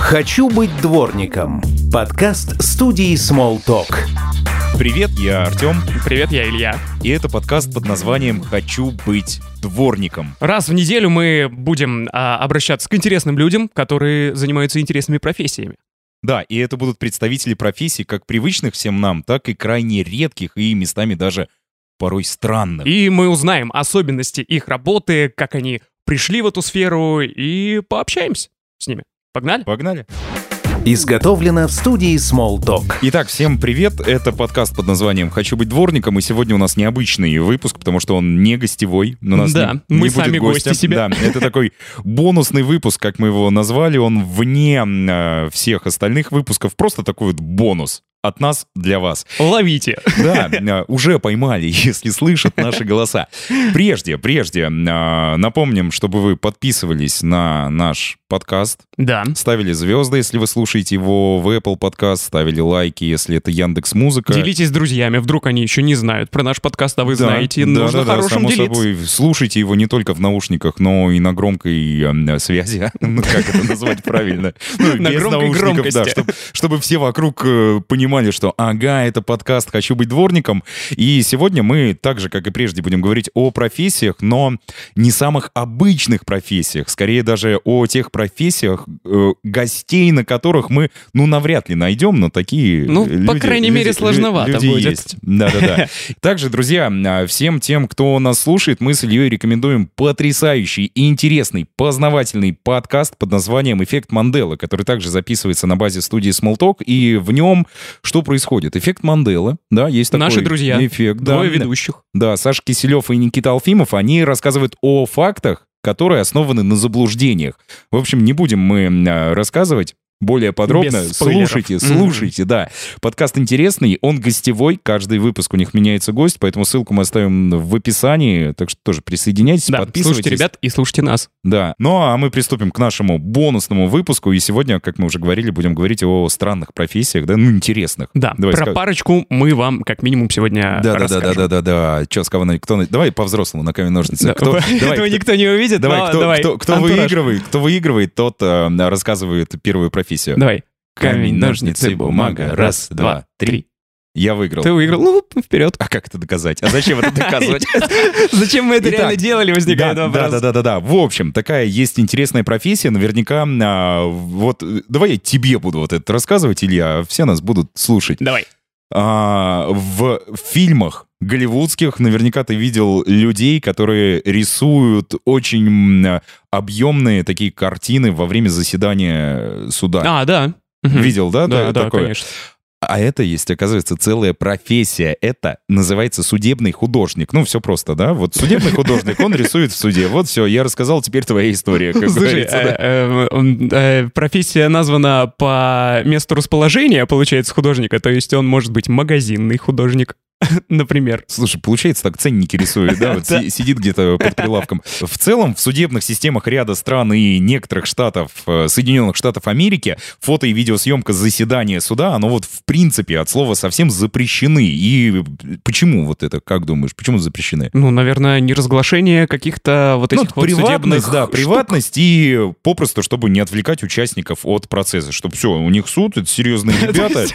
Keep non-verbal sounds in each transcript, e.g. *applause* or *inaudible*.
«Хочу быть дворником» – подкаст студии Smalltalk. Привет, я Артем, Привет, я Илья. и это подкаст под названием «Хочу быть дворником». Раз в неделю мы будем а, обращаться к интересным людям, которые занимаются интересными профессиями. Да, и это будут представители профессий как привычных всем нам, так и крайне редких и местами даже порой странных. И мы узнаем особенности их работы, как они пришли в эту сферу, и пообщаемся с ними. Погнали? Погнали. Изготовлено в студии Smalltalk. Итак, всем привет. Это подкаст под названием «Хочу быть дворником», и сегодня у нас необычный выпуск, потому что он не гостевой. У нас Да, не, мы не будет сами гостя. гости себе. Да, это такой бонусный выпуск, как мы его назвали. Он вне э, всех остальных выпусков. Просто такой вот бонус от нас для вас. Ловите. Да, э, уже поймали, *laughs* если слышат наши голоса. Прежде, прежде, э, напомним, чтобы вы подписывались на наш подкаст, Да. ставили звезды, если вы слушаете его в Apple подкаст, ставили лайки, если это Яндекс Музыка. Делитесь с друзьями, вдруг они еще не знают про наш подкаст, а вы Да, знаете, да, нужно да, да, хорошим само делиться. собой. Слушайте его не только в наушниках, но и на громкой э, связи. *laughs* Ну, как это назвать правильно? *laughs* Ну, На громкой громкости. чтобы все вокруг э, понимали, что ага, это подкаст «Хочу быть дворником». И сегодня мы, так же, как и прежде, будем говорить о профессиях, но не самых обычных профессиях. Скорее даже о тех профессиях, э, гостей на которых мы, ну, навряд ли найдем, но такие Ну, люди- по крайней мере, люди- сложновато люди будет. есть. Да-да-да. *laughs* Также, друзья, а, всем тем, кто нас слушает, мы с Ильей рекомендуем потрясающий и интересный познавательный подкаст под названием «Эффект Манделы», который также записывается на базе студии Smalltalk, и в нем что происходит? Эффект Манделы, да, есть такой Наши друзья, эффект. да. двое ведущих. Да, Саша Киселев и Никита Алфимов, они рассказывают о фактах, которые основаны на заблуждениях. В общем, не будем мы а, рассказывать более подробно. Без спойлеров. Слушайте, слушайте, да. Подкаст интересный, он гостевой, каждый выпуск у них меняется гость, поэтому ссылку мы оставим в описании, так что тоже присоединяйтесь, Да, подписывайтесь. слушайте, ребят, и слушайте нас. Да. Ну, а мы приступим к нашему бонусному выпуску, и сегодня, как мы уже говорили, будем говорить о странных профессиях, да, ну, интересных. Да, Давай, про ска- парочку мы вам как минимум сегодня да, да, да, да, да, да, да. Че, с кого кто Давай по-взрослому на камень ножницы. Да, Кто, *laughs* давай, Этого кто- никто не увидит, давай, но кто, давай, кто, кто выигрывает, кто выигрывает, тот э, рассказывает первую профессию. Давай. Камень, ножницы, бумага. Раз, два, три. Я выиграл. Ты выиграл. Ну, вперед. А как это доказать? А зачем это *laughs* доказывать? Зачем мы это реально делали, возникает вопрос. да, да, да, да. В общем, такая есть интересная профессия. Наверняка, а, вот, э, давай я тебе буду вот это рассказывать, Илья, все нас будут слушать. Давай. А, в фильмах голливудских наверняка ты видел людей, которые рисуют очень м, объемные такие картины во время заседания суда. А, да. Видел, да? Да, та- да, такое? конечно. А это есть, оказывается, целая профессия. Это называется судебный художник. Ну, все просто, да? Вот судебный художник, он рисует в суде. Вот все, я рассказал, теперь твоя история, как Слушай, говорится. э, э, э, профессия названа по месту расположения, получается, художника. То есть он может быть магазинный художник, *laughs* например. Слушай, получается, так ценники рисует, да? Вот *laughs* сидит где-то под прилавком. В целом, в судебных системах ряда стран и некоторых штатов, э, Соединенных Штатов Америки, фото и видеосъемка заседания суда, оно вот в принципе от слова совсем запрещены. И почему вот это, как думаешь, почему запрещены? Ну, наверное, не разглашение каких-то вот Ну, этих вот приватность, судебных да, приватность и попросту, чтобы не отвлекать участников от процесса, чтобы все, у них суд, это серьезные *laughs* ребята.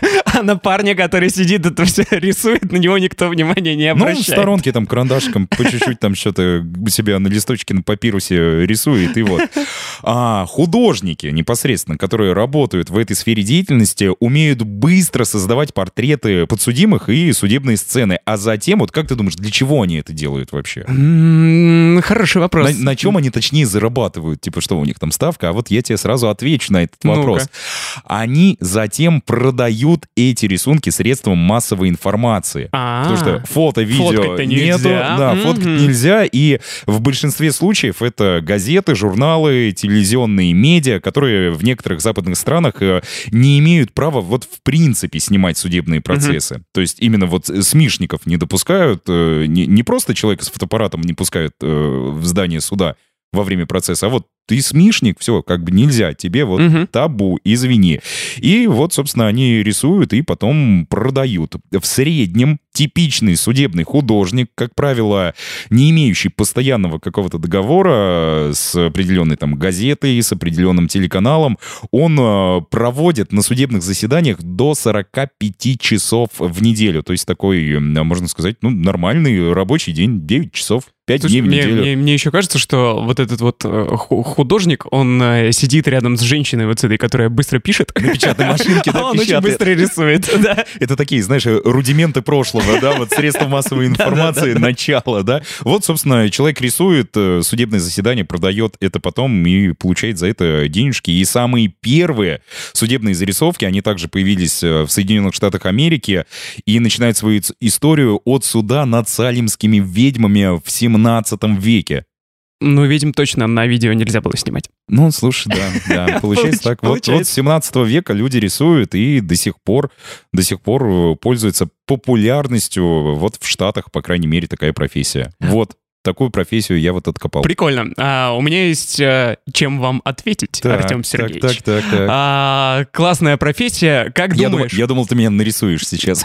На парня, который сидит, это все *laughs* рисует, на него никто внимания не Ну, в обращает. сторонке там карандашиком по чуть-чуть там что-то себя на листочке на папирусе рисует, и вот. А художники непосредственно, которые работают в этой сфере деятельности, умеют быстро создавать портреты подсудимых и судебные сцены. А затем, вот как ты думаешь, для чего они это делают вообще? Хороший вопрос. На, на чем они точнее зарабатывают? Типа, что у них там ставка? А вот я тебе сразу отвечу на этот вопрос. Они затем продают эти рисунки средством массовой информации. А, Потому что фото, видео нету, нельзя. да, фоткать нельзя, и в большинстве случаев это газеты, журналы, телевизионные медиа, которые в некоторых западных странах э, не имеют права вот в принципе снимать судебные процессы. То есть именно вот смешников не допускают, э, не, не просто человека с фотоаппаратом не пускают э, в здание суда, во время процесса, а вот ты смешник, все, как бы нельзя, тебе вот Мгм. табу, извини. И вот, собственно, они рисуют и потом продают. В среднем типичный судебный художник, как правило, не имеющий постоянного какого-то договора с определенной там газетой, с определенным телеканалом, он э, проводит на судебных заседаниях до 45 часов в неделю. То есть такой, можно сказать, ну, нормальный рабочий день, 9 часов, 5 Слушай, дней в мне, неделю. мне- мне еще кажется, что вот этот вот э, ху- художник, он э, сидит рядом с женщиной вот с этой, которая быстро пишет. На печатной машинке, да, *laughs* он очень быстро рисует, *laughs* да. Это такие, знаешь, рудименты прошлого, да, вот средства массовой *laughs* информации, начало, да. Вот, собственно, человек рисует, э, судебное заседание продает это потом и получает за это денежки. И самые первые судебные зарисовки, они также появились в Соединенных Штатах Америки и начинают свою историю от суда над салимскими ведьмами в 17 веке. Ну, видим, точно на видео нельзя было снимать. Ну, слушай, да, да, *laughs* получается так. Вот, вот с Получается. 17 века люди рисуют и до сих пор, до сих пор э, пользуются популярностью. Вот в Штатах, по крайней мере, такая профессия. Вот *laughs* такую профессию я вот откопал. Прикольно. А, у меня есть э, чем вам ответить, Так, Артем так, Сергеевич. Так, так, так. А, классная профессия. Как я, думаешь? я думал, ты меня нарисуешь сейчас.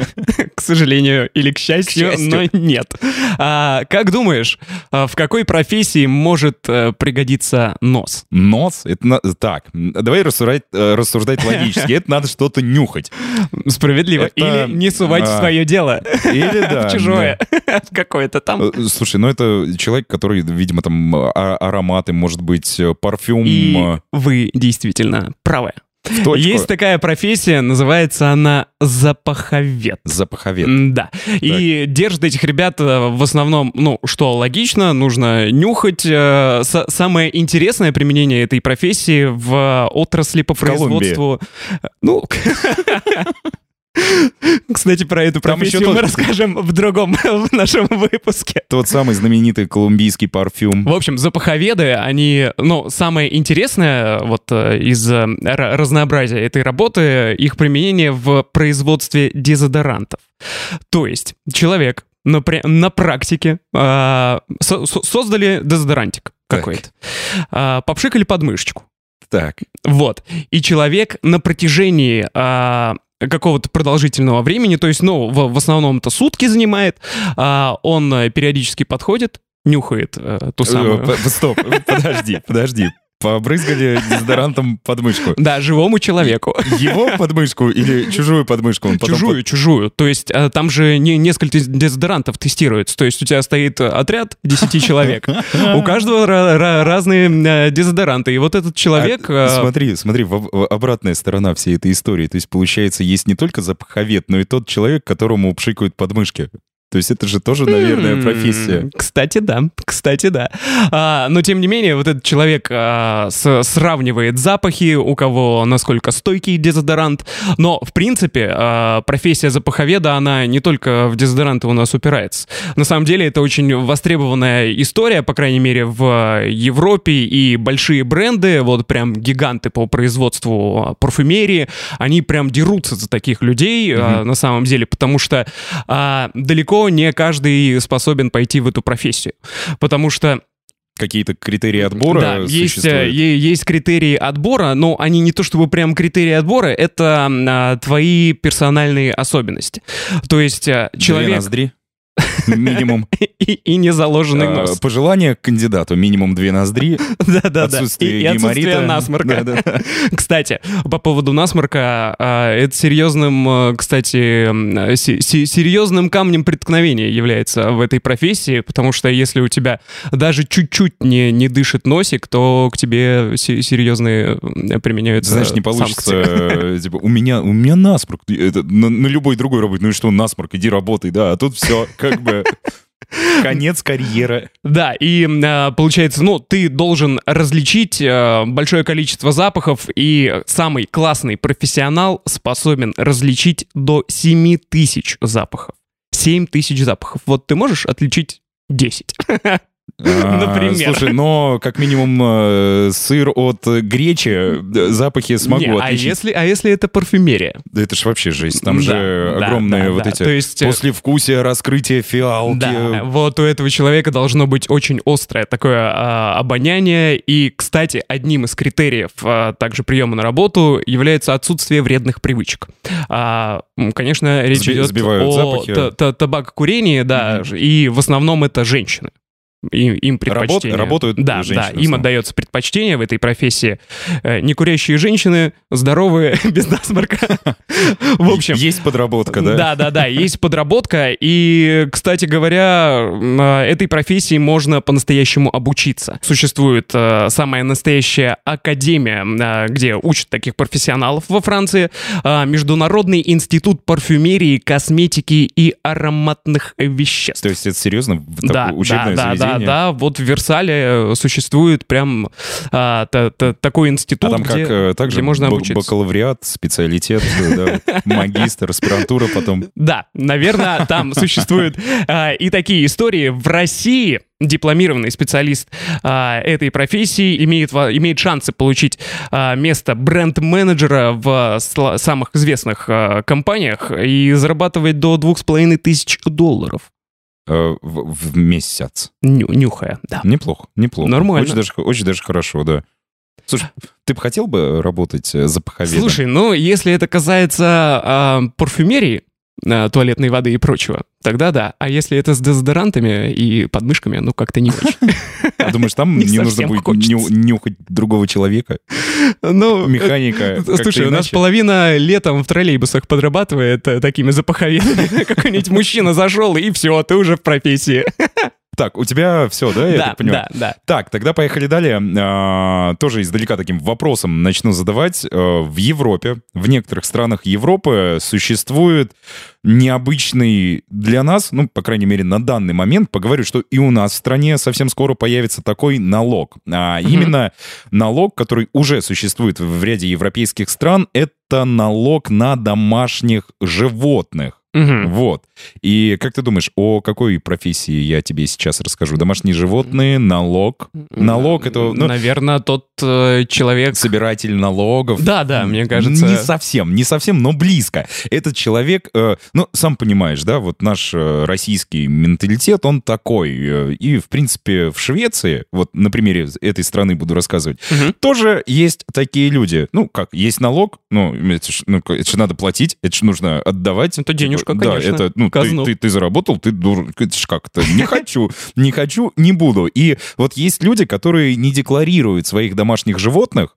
*laughs* К сожалению или к счастью, но нет. А, как думаешь, а, в какой профессии может э, пригодиться нос? Нос? Это так, давай рассуждать, э, рассуждать логически. Это надо что-то нюхать. Справедливо. Или не сувать в а, свое дело. Или *laughs* да. в чужое. *laughs* В какое-то там. Слушай, ну это человек, который, видимо, там а- ароматы, может быть, э, парфюм. И э, вы действительно правы. Есть такая профессия, называется она запаховед. Запаховед. Да. И держат этих ребят э, в основном, ну, что логично, нужно нюхать. Самое интересное применение этой профессии в отрасли по Колумбии. производству... Ну... *laughs* Кстати, про эту Там еще профессию мы тот- расскажем в другом *laughs* в нашем выпуске. Это вот самый знаменитый колумбийский парфюм. В общем, запаховеды, они, ну, самое интересное вот э, из э, ра- разнообразия этой работы, их применение в производстве дезодорантов. То есть человек на, на практике а, со- со- создали дезодорантик какой-то, а, попшикали подмышечку. Так. Вот. И человек на протяжении а, какого-то продолжительного времени, то есть, ну, в, в основном это сутки занимает, а, он э, периодически подходит, нюхает э, ту самую... Э, п- Стоп, подожди, подожди. Побрызгали дезодорантом подмышку. *laughs* Да, живому человеку. Его подмышку или чужую подмышку? Он потом Чужую, чужую. То есть э, там же не, несколько дезодорантов тестируется. То есть у тебя стоит э, отряд 10 *laughs* человек. У каждого ра- ра- разные э, дезодоранты. И вот этот под- человек... А, Смотри, смотри, обратная сторона всей этой истории. То есть, получается, есть не только запаховед, но и тот человек, которому пшикают подмышки. То есть это же тоже, наверное, профессия. Кстати, да. Кстати, да. А, но тем не менее, вот этот человек а, с- сравнивает запахи, у кого насколько стойкий дезодорант. Но, в принципе, а, профессия запаховеда, она не только в дезодоранты у нас упирается. На самом деле, это очень востребованная история, по крайней мере, в Европе. И большие бренды, вот прям гиганты по производству парфюмерии, они прям дерутся за таких людей, а, на самом деле, потому что а, далеко не каждый способен пойти в эту профессию. Потому что Какие-то критерии отбора да, есть, э, существуют? есть критерии отбора, но они не то чтобы прям критерии отбора, это а, твои персональные особенности. То есть Две человек ноздри? Минимум. *laughs* и, и не заложенный А, нос. Пожелание к кандидату. Минимум две ноздри. *laughs* Да-да-да. Отсутствие И, и отсутствие геморрита. насморка. *laughs* Кстати, по поводу насморка, а, это серьезным, а, кстати, серьезным камнем преткновения является в этой профессии, потому что если у тебя даже чуть-чуть не, не дышит носик, то к тебе се- серьезные применяются Знаешь, не получится, э, типа, у меня, у меня насморк. Это на, на любой другой работе. Ну и что, насморк, иди работай, да. А тут все, как бы, конец карьеры. Да, и а, получается, ну, ты должен различить а, большое количество запахов, и самый классный профессионал способен различить до 7 тысяч запахов. 7 тысяч запахов. Вот ты можешь отличить 10? *laughs* А, Например. Слушай, но как минимум э, сыр от гречи, э, запахи смогу Не, а отличить. если, а если это парфюмерия? Да это ж вообще жесть. Там Да, же да, огромные да, вот эти То есть, э, послевкусие, раскрытие фиалки. Да, вот у этого человека должно быть очень острое такое а, обоняние. И, кстати, одним из критериев а, также приема на работу является отсутствие вредных привычек. А, конечно, речь Сби- идет о запахи. табакокурении, да, и в основном это женщины. И- им предпочтение. работают да, женщины да, им отдается предпочтение в этой профессии. Э, Некурящие женщины, здоровые, *laughs* без насморка. В общем, Есть подработка, да? да, да, да, есть подработка. И, кстати говоря, а, этой профессии можно по-настоящему обучиться. Существует э, самая настоящая академия, а, где учат таких профессионалов во Франции. А, Международный институт парфюмерии, косметики и ароматных веществ. То есть это серьезно Да, да, да, да, да, вот в Версале э, существует прям а, та- та- такой институт, А там где, как э, также где можно обучиться. бакалавриат, специалитет, э, *laughs* магистр, аспирантура потом. Да, наверное, там *laughs* существуют а, и такие истории. В России дипломированный специалист а, этой профессии имеет, имеет шансы получить а, место бренд-менеджера в сла- самых известных а, компаниях и зарабатывать до двух с половиной тысяч долларов, В в месяц. ню- нюхая, да. Неплохо, неплохо. Нормально. Очень даже, очень даже хорошо, да. Слушай, ты бы хотел бы работать э, запаховедом? Слушай, ну, если это касается а, парфюмерии, а, туалетной воды и прочего, тогда да. А если это с дезодорантами и подмышками, ну, как-то не *laughs* очень. А думаешь, там *laughs* Не нужно будет нюхать другого человека? Ну, Механика э, Слушай, у нас половина летом в троллейбусах подрабатывает э, такими запаховедами. *laughs* Какой-нибудь мужчина зашел, и все, ты уже в профессии. *laughs* Так, у тебя все, да, я Да, так понимаю? да, да. Так, тогда поехали далее. А, тоже издалека таким вопросом начну задавать. Э, В Европе, в некоторых странах Европы существует необычный для нас, ну, по крайней мере, на данный момент, поговорю, что и у нас в стране совсем скоро появится такой налог. А именно налог, который уже существует в ряде европейских стран, это налог на домашних животных. Мгм. Вот. И как ты думаешь, о какой профессии я тебе сейчас расскажу? Домашние животные, налог. Налог это, ну, Наверное, тот человек... собиратель налогов. Да, да, мне кажется... Не совсем, не совсем, но близко. Этот человек, э, ну, сам понимаешь, да, вот наш э, российский менталитет, он такой. э, и, в принципе, в Швеции, вот на примере этой страны буду рассказывать, Мгм. тоже есть такие люди. Ну, как, есть налог, ну, это ж, ну, это надо платить, это же нужно отдавать. Это денежка, Да, конечно, это, ну, казну. ты, ты, ты заработал, ты дур, это ж как-то, не хочу, не хочу, не буду. И вот есть люди, которые не декларируют своих домашних животных,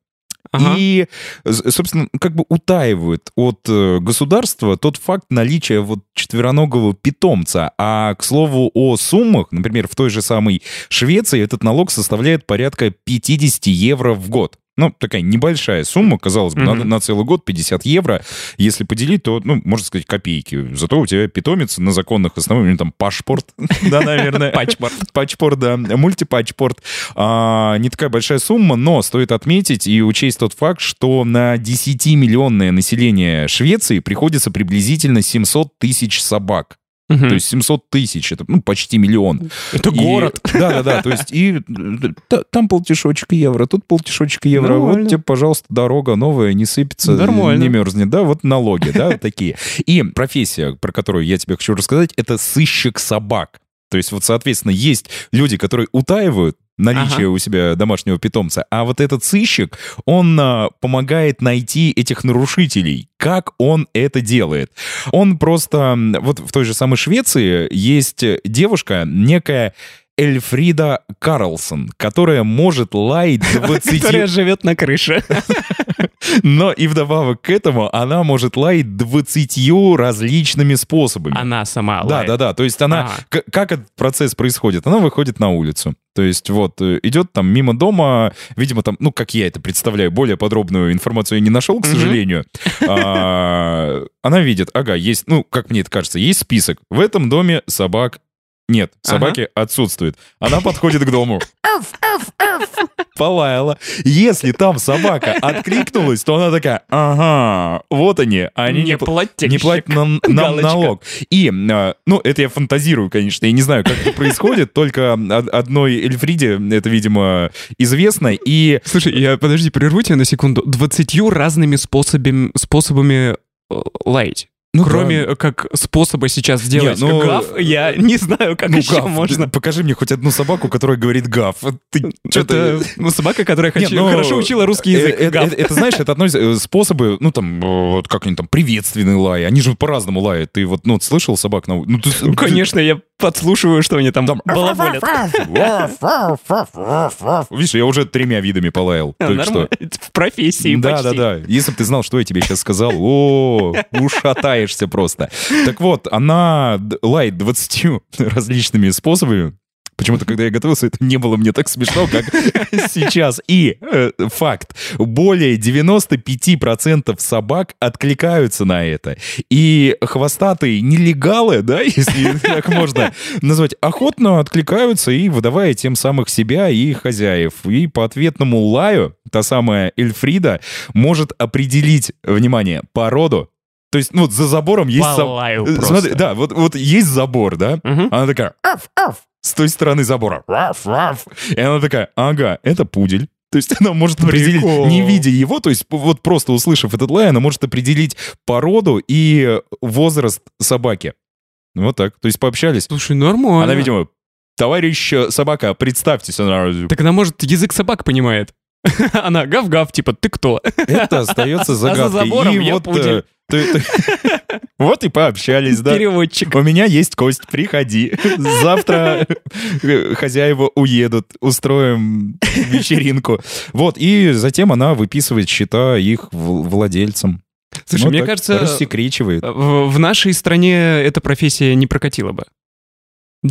Ага. и, собственно, как бы утаивают от э, государства тот факт наличия вот четвероногого питомца. А, к слову, о суммах, например, в той же самой Швеции этот налог составляет порядка 50 евро в год. Ну, такая небольшая сумма, казалось бы, на, Мгм. на целый год 50 евро. Если поделить, то, ну, можно сказать, копейки. Зато у тебя питомец на законных него там пашпорт, *laughs* да, наверное. Пачпорт. Пачпорт, да, мультипачпорт. А, не такая большая сумма, но стоит отметить и учесть тот факт, что на 10-миллионное население Швеции приходится приблизительно 700 тысяч собак. Мгм. То есть 700 тысяч, это ну, почти миллион. Это И- город. *laughs* Да-да-да, то есть и та- там полтишочек евро, тут полтишочек евро. Нормально. Вот тебе, пожалуйста, дорога новая, не сыпется, Нормально. не мерзнет. Да, вот налоги, да, *laughs* такие. И профессия, про которую я тебе хочу рассказать, это сыщик собак. То есть вот, соответственно, есть люди, которые утаивают наличие Ага. у себя домашнего питомца, а вот этот сыщик, он а, помогает найти этих нарушителей. Как он это делает? Он просто... Вот в той же самой Швеции есть девушка, некая Эльфрида Карлсон, которая может лаять *laughs* 20... Которая живет на крыше. *laughs* Но и вдобавок к этому она может лаять 20 различными способами. Она сама Да, лает. да, да. То есть она... К- Как этот процесс происходит? Она выходит на улицу. То есть вот э, идет там мимо дома, видимо, там, ну, как я это представляю, более подробную информацию я не нашел, к сожалению. *laughs* А, Она видит, ага, есть, ну, как мне это кажется, есть список. В этом доме собак Нет, собаки отсутствует. Она подходит к дому. *laughs* Полаяла. Если там собака *laughs* откликнулась, то она такая, ага, вот они, они не, Не платят нам, *laughs* нам налог. И, а, ну, это я фантазирую, конечно, я не знаю, как это происходит, только од- одной Эльфриде это, видимо, известно, и Слушай, я, подожди, прерву тебя на секунду. Двадцатью разными способами, способами э, лаять. Ну, Кроме как способа сейчас сделать ну, гав, я не знаю, как ну, еще гав. можно. Покажи мне хоть одну собаку, которая говорит гав. Ты Это ну, собака, которая Нет, хочу- ну, хорошо учила русский э, язык. э, Гав. Это, это, знаешь, это одно из э, способы, ну там, э, вот как они там, приветственный лай. Они же по-разному лают. Ты вот, ну, слышал собак? на Ну, ты, Ну, конечно, я подслушиваю, что они там, балаболят. Видишь, я уже тремя видами полаял только что. Нормально. В профессии Да, почти. да, да. Если бы ты знал, что я тебе сейчас сказал, о, ушатаешься просто. Так вот, она лает 20 *laughs* различными способами. Почему-то, когда я готовился, это не было мне так смешно, как *laughs* сейчас. И э, факт. Более 95% собак откликаются на это. И хвостатые нелегалы, да, *laughs* если так можно назвать, охотно откликаются и выдавая тем самых себя и хозяев. И по ответному лаю та самая Эльфрида может определить, внимание, породу. То есть, ну, вот за забором есть... Полаю Э, просто. Смотри, да, вот, вот есть забор, да? Мгм. Она такая, «Аф, аф», с той стороны забора. «Аф, аф». И она такая, ага, это пудель. То есть *laughs* она может определить, Прикол. не видя его, то есть вот просто услышав этот лай, она может определить породу и возраст собаки. Вот так. То есть пообщались. Слушай, нормально. Она, видимо, товарищ э, собака, представьтесь. Она, Так она, может, язык собак понимает. *laughs* Она гав-гав, типа, ты кто? это остается *laughs* А за загадкой. забором и я вот, пудель. Вот и пообщались, да. Переводчик. У меня есть кость, приходи. Завтра хозяева уедут, устроим вечеринку. Вот, и затем она выписывает счета их владельцам. Слушай, Вот мне кажется, Рассекречивает. в, в нашей стране эта профессия не прокатила бы.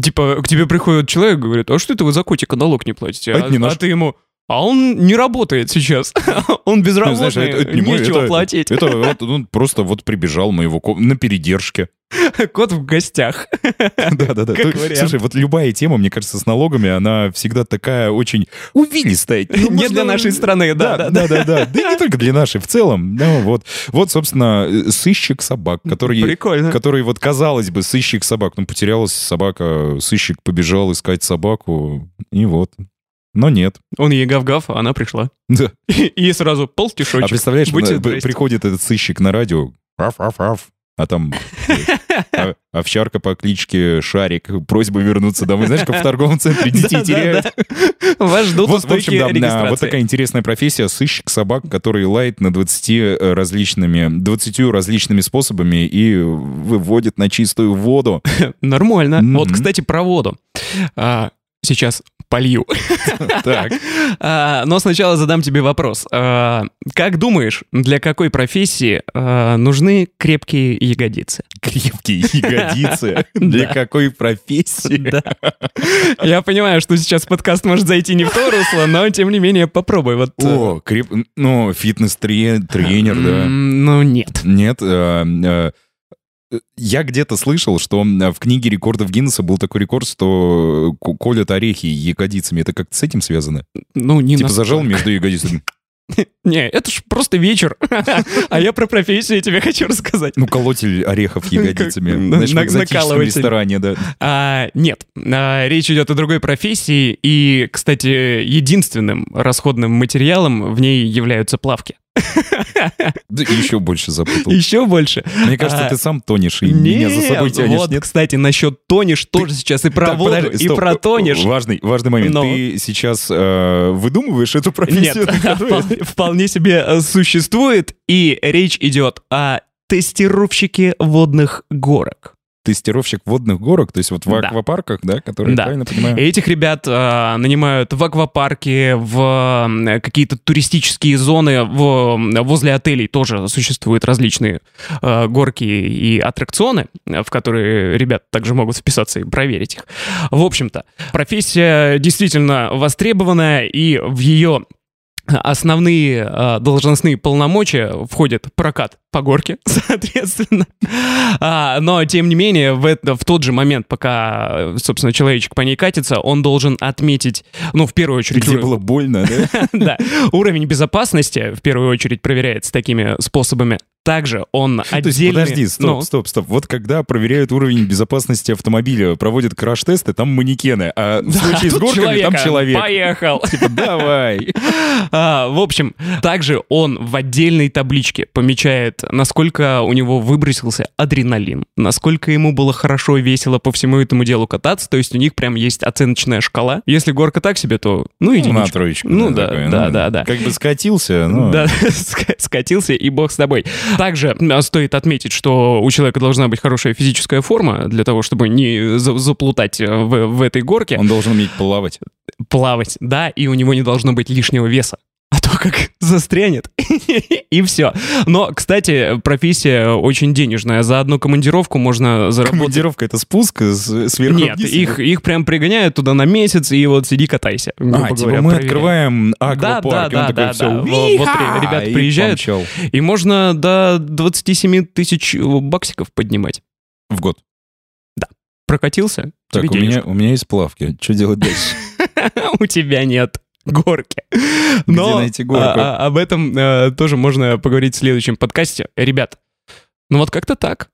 Типа, к тебе приходит человек и говорит, а что это вы за котика налог не платите? А не наш. ты ему, а он не работает сейчас. *laughs* он Ну, безработный, знаешь, это- это не мой, нечего это- платить. Это вот он просто вот прибежал моего ко- на передержке. *laughs* Кот в гостях. *laughs* Да-да-да. Слушай, вот любая тема, мне кажется, с налогами, она всегда такая очень увилистая. Ну, Не для нашей страны, да, да, да, да, да. Да и не только для нашей, в целом. Ну, вот, вот, собственно, э, сыщик собак, который, Прикольно. который вот, казалось бы, сыщик собак. Ну, потерялась собака, сыщик побежал искать собаку, и вот. Но нет. Он ей гав-гав, а она пришла. Да. И сразу полтишочек. А представляешь, Будьте на- п- здрасте. приходит этот сыщик на радио, раф-раф-раф, а там э, а- *laughs* овчарка по кличке Шарик, просьба вернуться домой. Знаешь, как в торговом центре *laughs* детей теряют. Вас ждут Вот, в общем, да, вот такая интересная профессия. Сыщик собак, который лает на 20 различными, 20 различными способами и выводит на чистую воду. *laughs* Нормально. Вот, кстати, про воду. А, сейчас полью. Так. *laughs* А, но сначала задам тебе вопрос. А, как думаешь, для какой профессии а, нужны крепкие ягодицы? Крепкие *laughs* ягодицы. Для какой профессии? Да. Я понимаю, что сейчас подкаст может зайти не в то русло, но тем не менее попробуй. Вот, э, О, креп... ну, фитнес-тренер, да. Ну, нет. Нет, я где-то слышал, что в книге рекордов Гиннесса был такой рекорд, что ко- колят орехи ягодицами. Это как-то с этим связано? Ну, не Типа зажал между ягодицами. *laughs* Не, это ж просто вечер. *laughs* А я про профессию тебе хочу рассказать. Ну, колотель орехов *laughs* ягодицами. Знаешь, в экзотическом ресторане, да. А, нет, А, речь идет о другой профессии, и, кстати, единственным расходным материалом в ней являются плавки. *laughs* Да еще больше запутал. Еще больше. Мне кажется, А, ты сам тонешь и меня за собой Нет, тянешь, Вот, нет? кстати, насчет тонешь тоже сейчас и про Так, воду, подожди, и стоп. про тонешь. Важный, важный момент. Но. Ты сейчас э, выдумываешь эту Нет, профессию? *laughs* вполне, вполне себе э, существует, и речь идет о тестировщике водных горок. Тестировщик водных горок, то есть вот в Да. аквапарках, да, которые, Да. правильно понимаю? Этих ребят э, нанимают в аквапарке, в какие-то туристические зоны, в, возле отелей тоже существуют различные э, горки и аттракционы, в которые ребят также могут вписаться и проверить их. В общем-то, профессия действительно востребованная, и в ее основные э, должностные полномочия входят прокат по горке, *laughs* соответственно. А, но, тем не менее, в, это, в тот же момент, пока, собственно, человечек по ней катится, он должен отметить, ну, в первую очередь... Где было больно, да? *laughs* Да. Уровень безопасности, в первую очередь, проверяется такими способами. Также он То есть, отдельный... подожди, стоп, ну, стоп, стоп. Вот когда проверяют уровень безопасности автомобиля, проводят краш-тесты, там манекены, а в да, случае с горками там человека. человек. Поехал. *laughs* Типа, давай. *laughs* А, в общем, также он в отдельной табличке помечает, насколько у него выбросился адреналин, насколько ему было хорошо и весело по всему этому делу кататься. То есть у них прям есть оценочная шкала. Если горка так себе, то ну Ну, единичка. на троечку. Ну да, такое, да, ну, да, да. Как бы скатился, ну... *laughs* Да, ска- скатился, и бог с тобой. Также а, стоит отметить, что у человека должна быть хорошая физическая форма для того, чтобы не за- заплутать э, в, в этой горке, Он должен уметь плавать. плавать, да, и у него не должно быть лишнего веса. А как *laughs* застрянет, *laughs* и все. Но, кстати, профессия очень денежная. За одну командировку можно заработать... Командировка — это спуск сверху Нет, вниз? их, их прям пригоняют туда на месяц, и вот сиди катайся. А, типа говоря, мы проверяй. открываем Да, аквапарк, да, и он да, такой, да, все, да. Вот- вот ре- ребята приезжают. И можно до 27 тысяч баксиков поднимать. В год. Прокатился? Так, у меня, у меня есть плавки. Что делать дальше? *laughs* У тебя нет горки. Но найти горку? а- а- об этом э, тоже можно поговорить в следующем подкасте. Ребят, ну вот как-то так.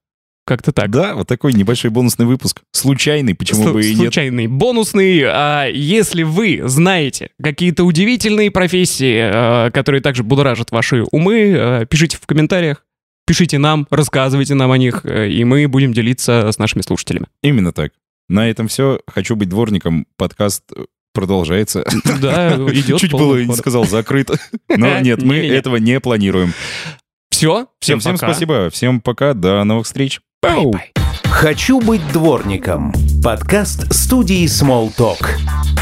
Как-то так. Да, вот такой небольшой бонусный выпуск. Случайный, почему Слу- бы и нет. случайный, бонусный. А если вы знаете какие-то удивительные профессии, э, которые также будоражат ваши умы, э, пишите в комментариях, пишите нам, рассказывайте нам о них, и мы будем делиться с нашими слушателями. Именно так. На этом все. Хочу быть дворником. Подкаст продолжается. Да, идет Чуть было не сказал закрыто. Но нет, мы этого не планируем. Все, Всем, всем спасибо. Всем пока. До новых встреч. Пау. «Хочу быть дворником» – подкаст студии Small Talk.